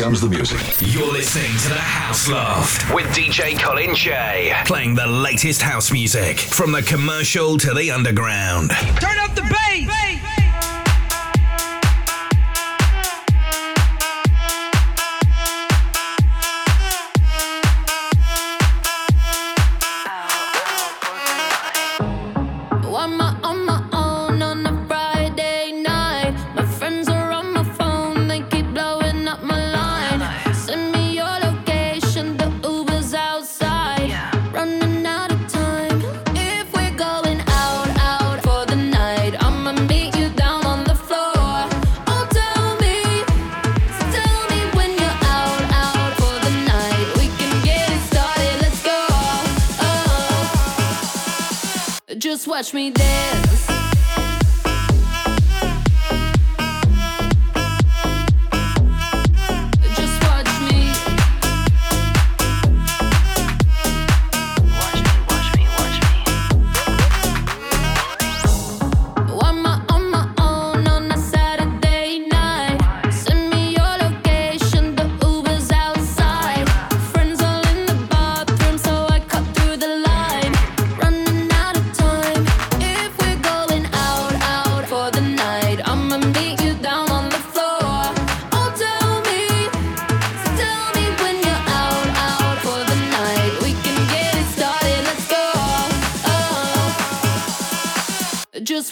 comes the music. You're listening to The House Loft with DJ Colin Jay. Playing the latest house music from the commercial to the underground. Turn up the bass!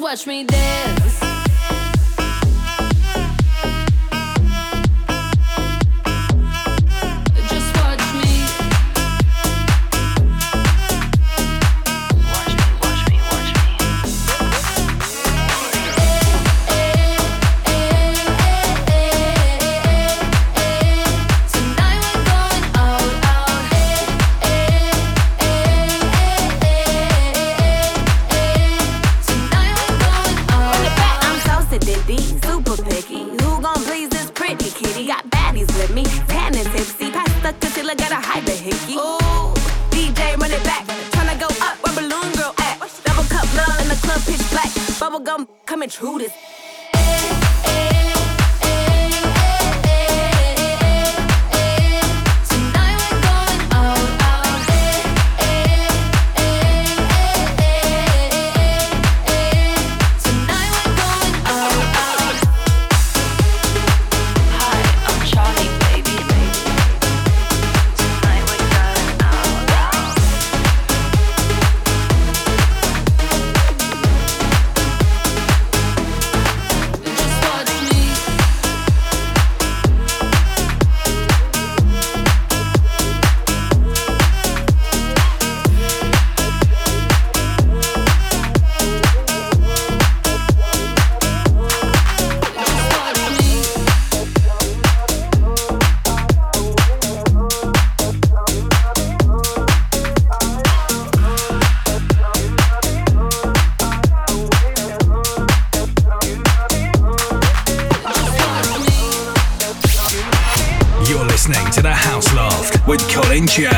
watch me dance. Санча.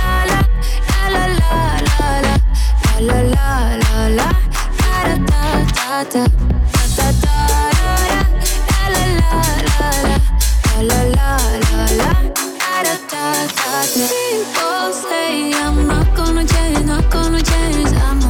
People say I'm not gonna change, not gonna change. I'm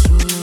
soon.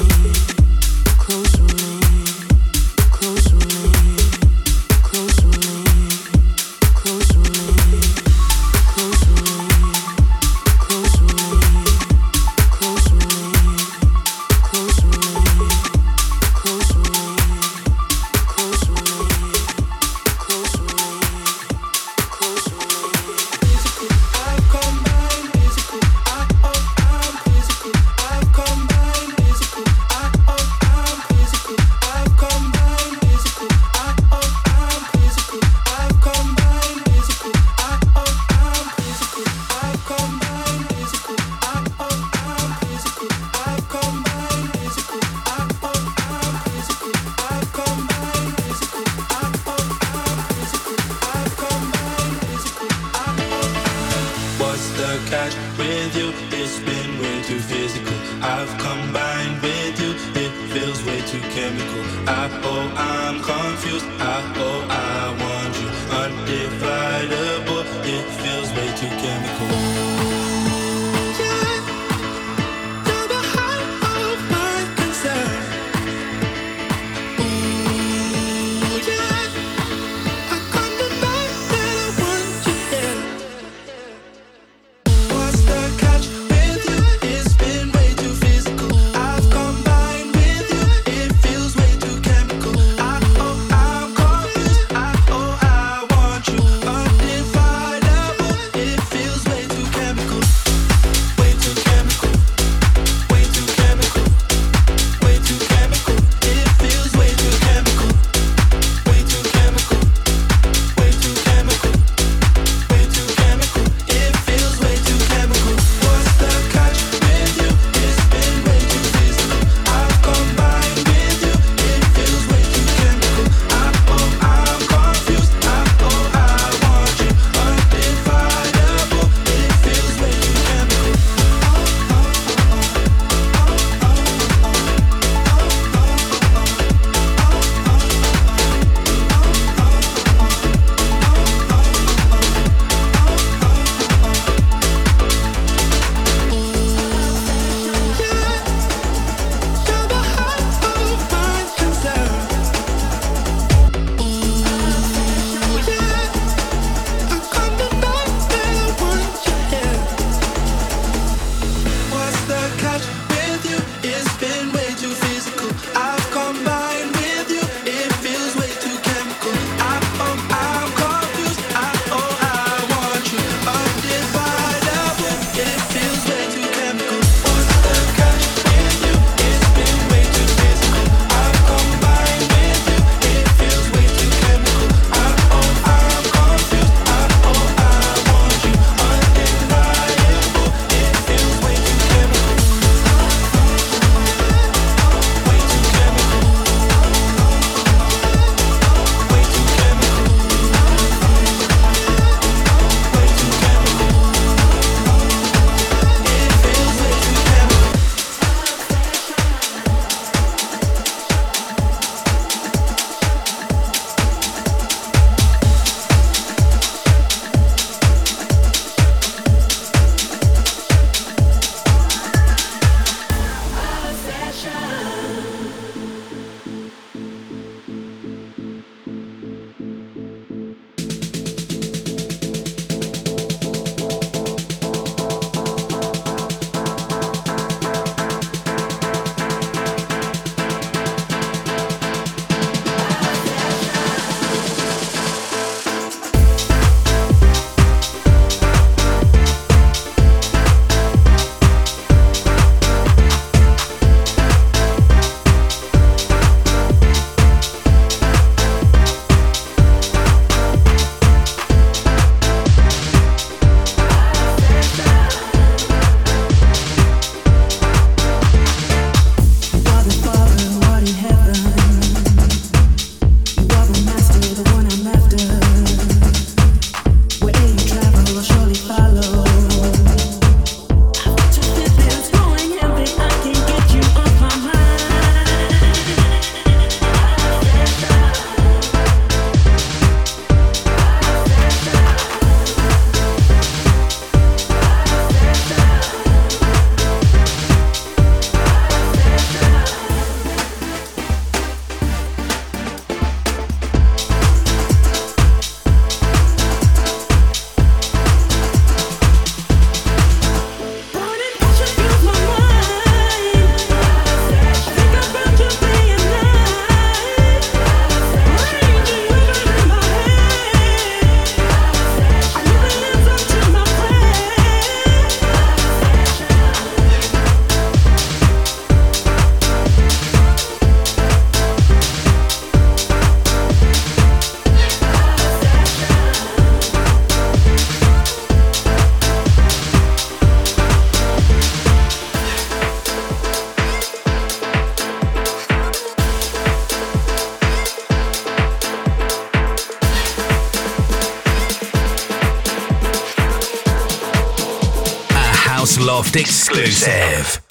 Exclusive.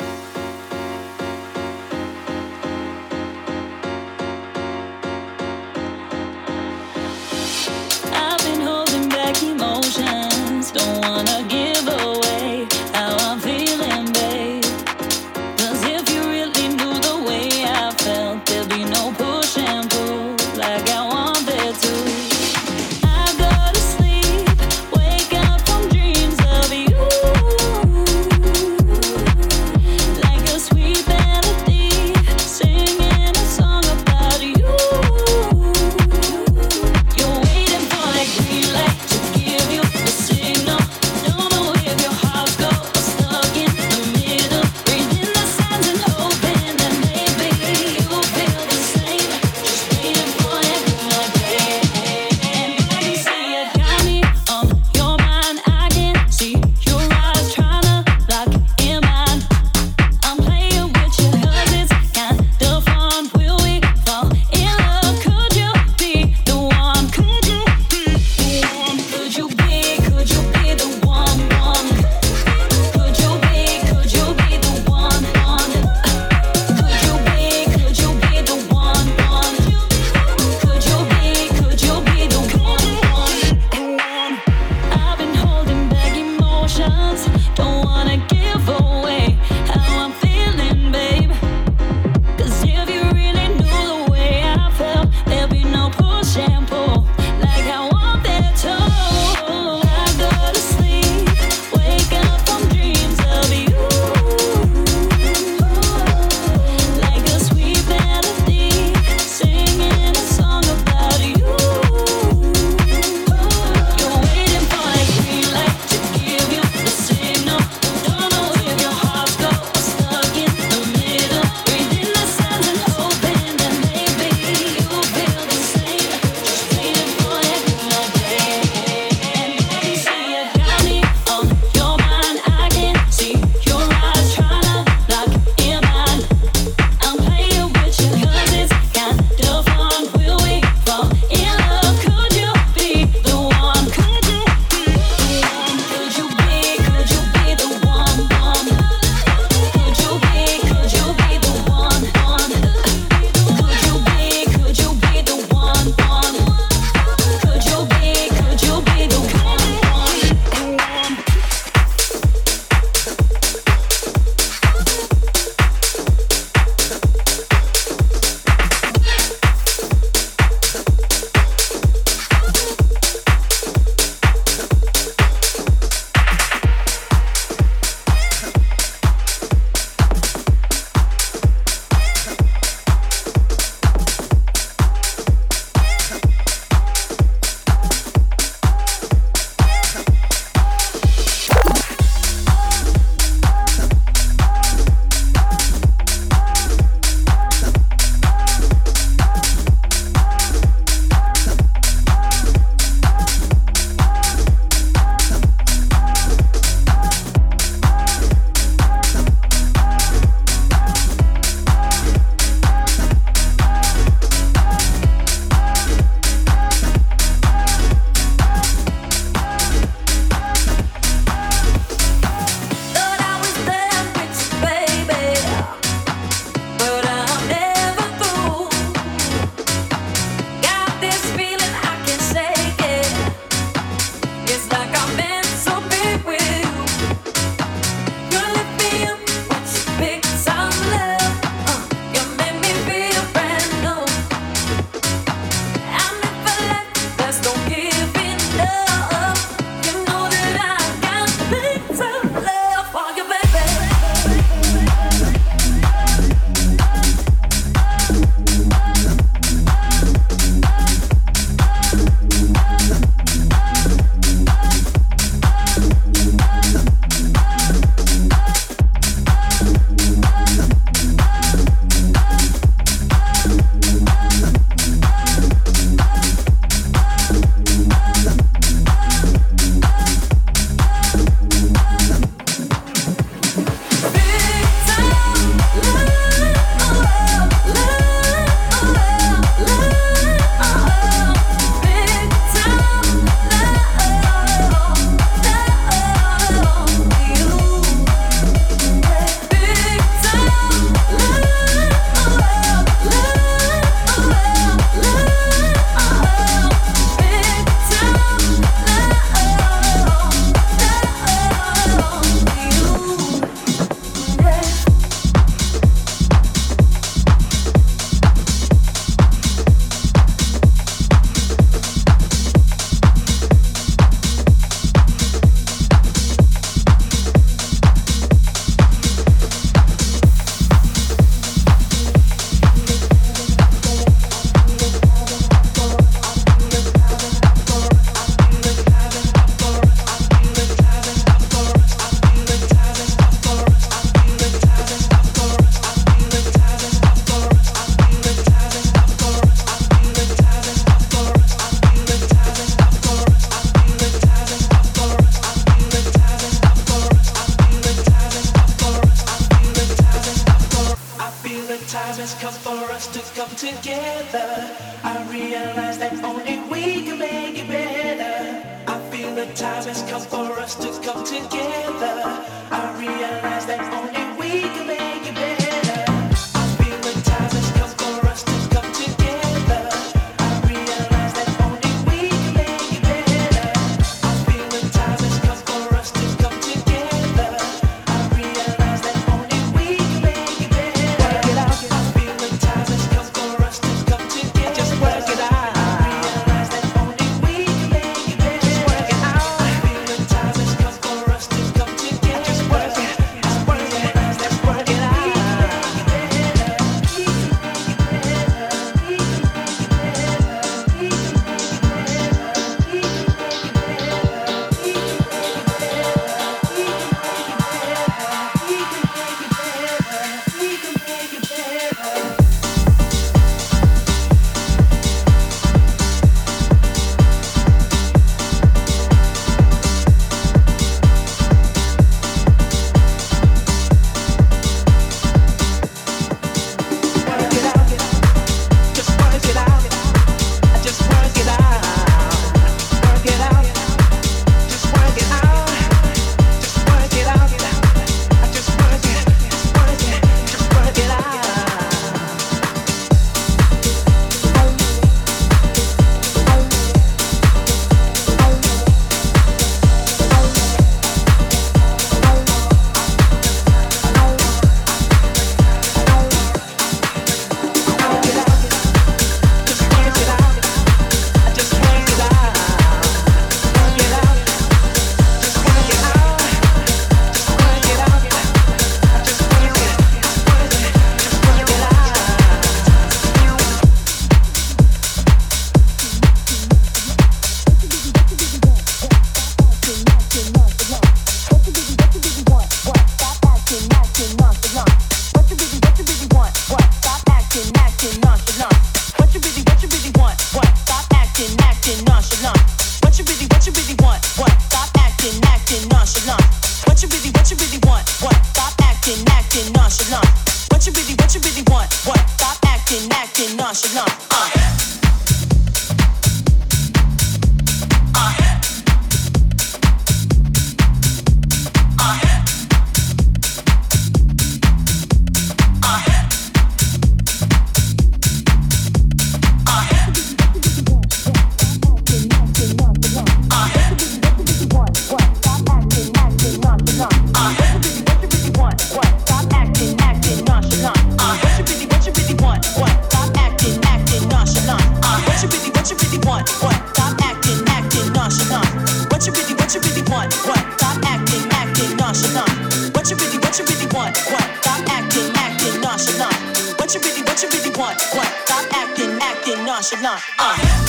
Nonchalant. Uh.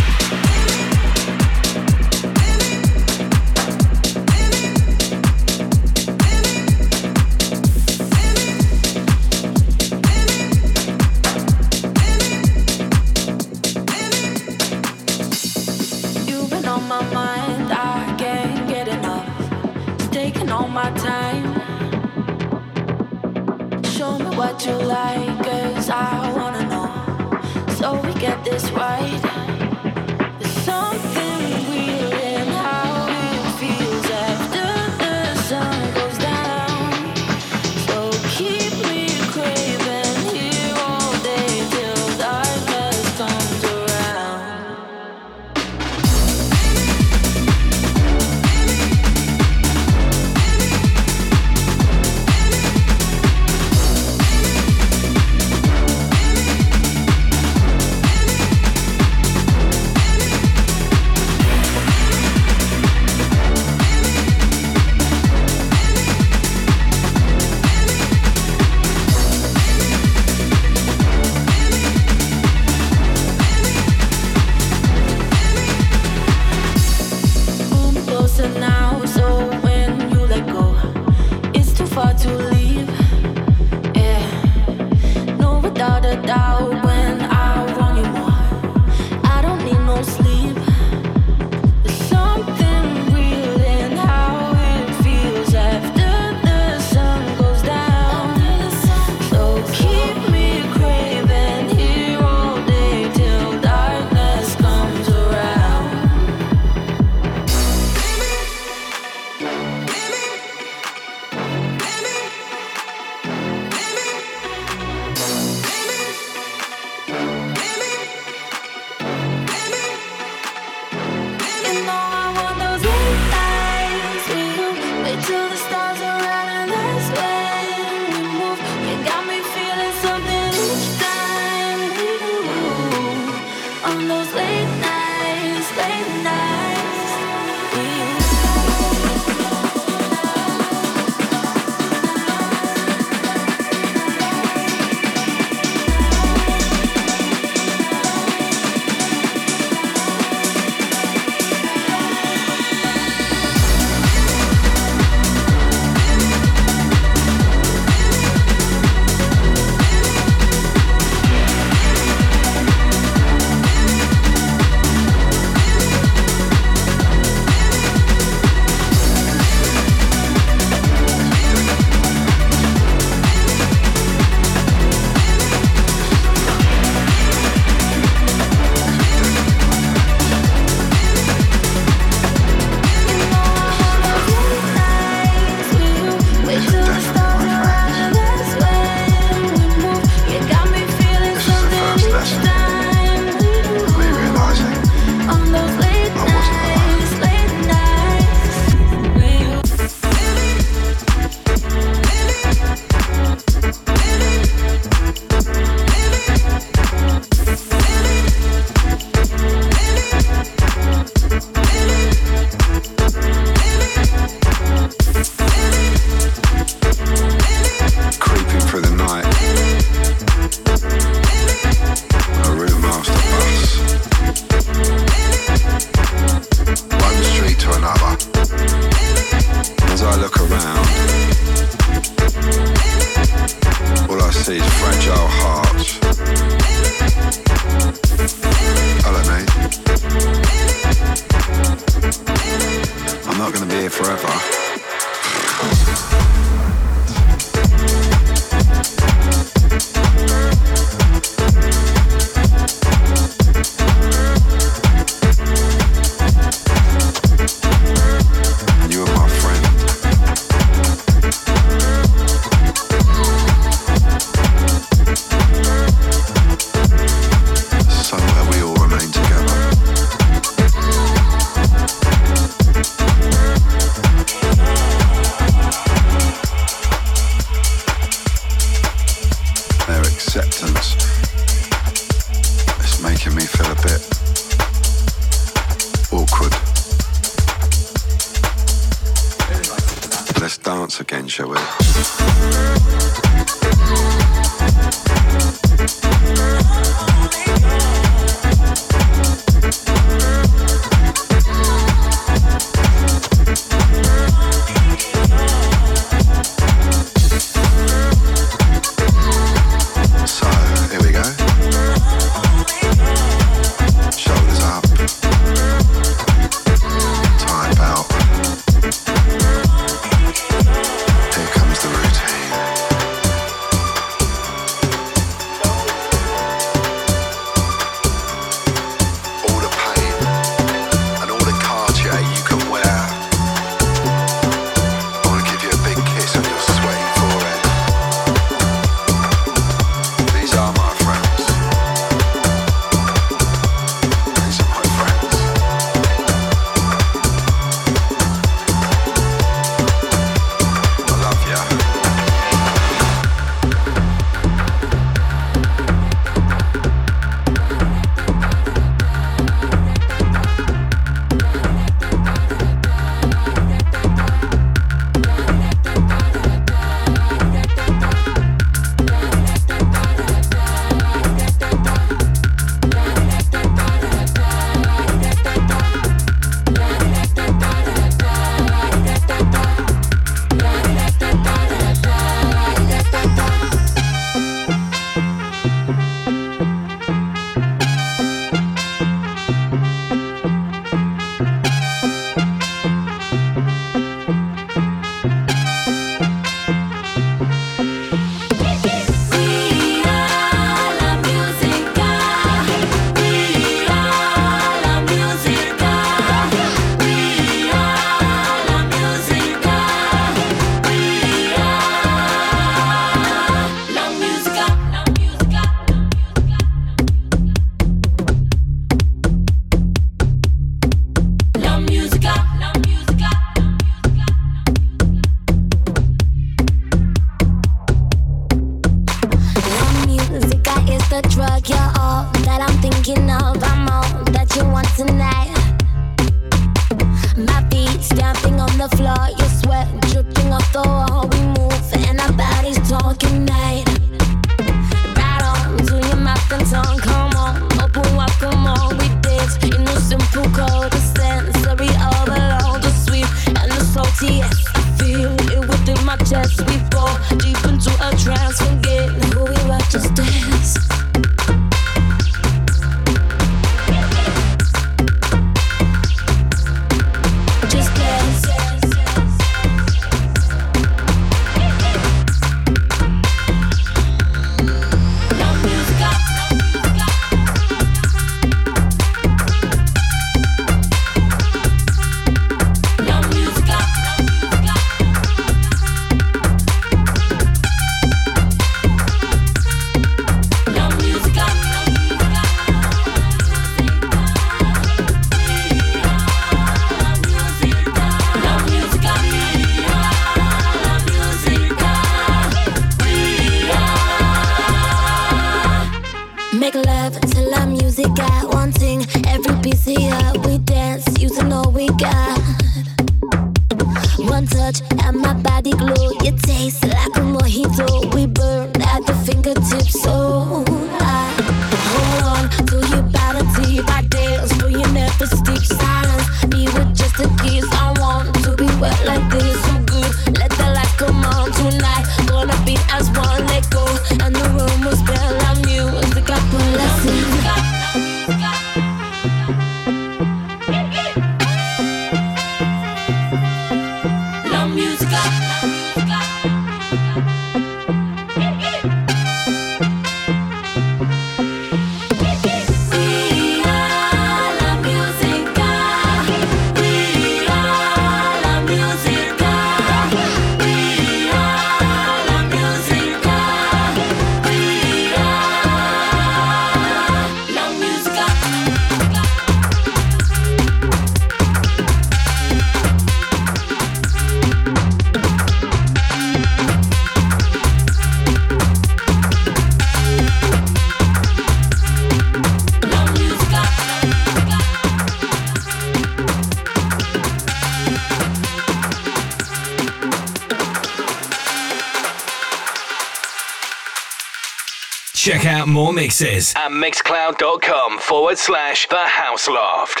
Mixes at mixcloud.com forward slash the house loft.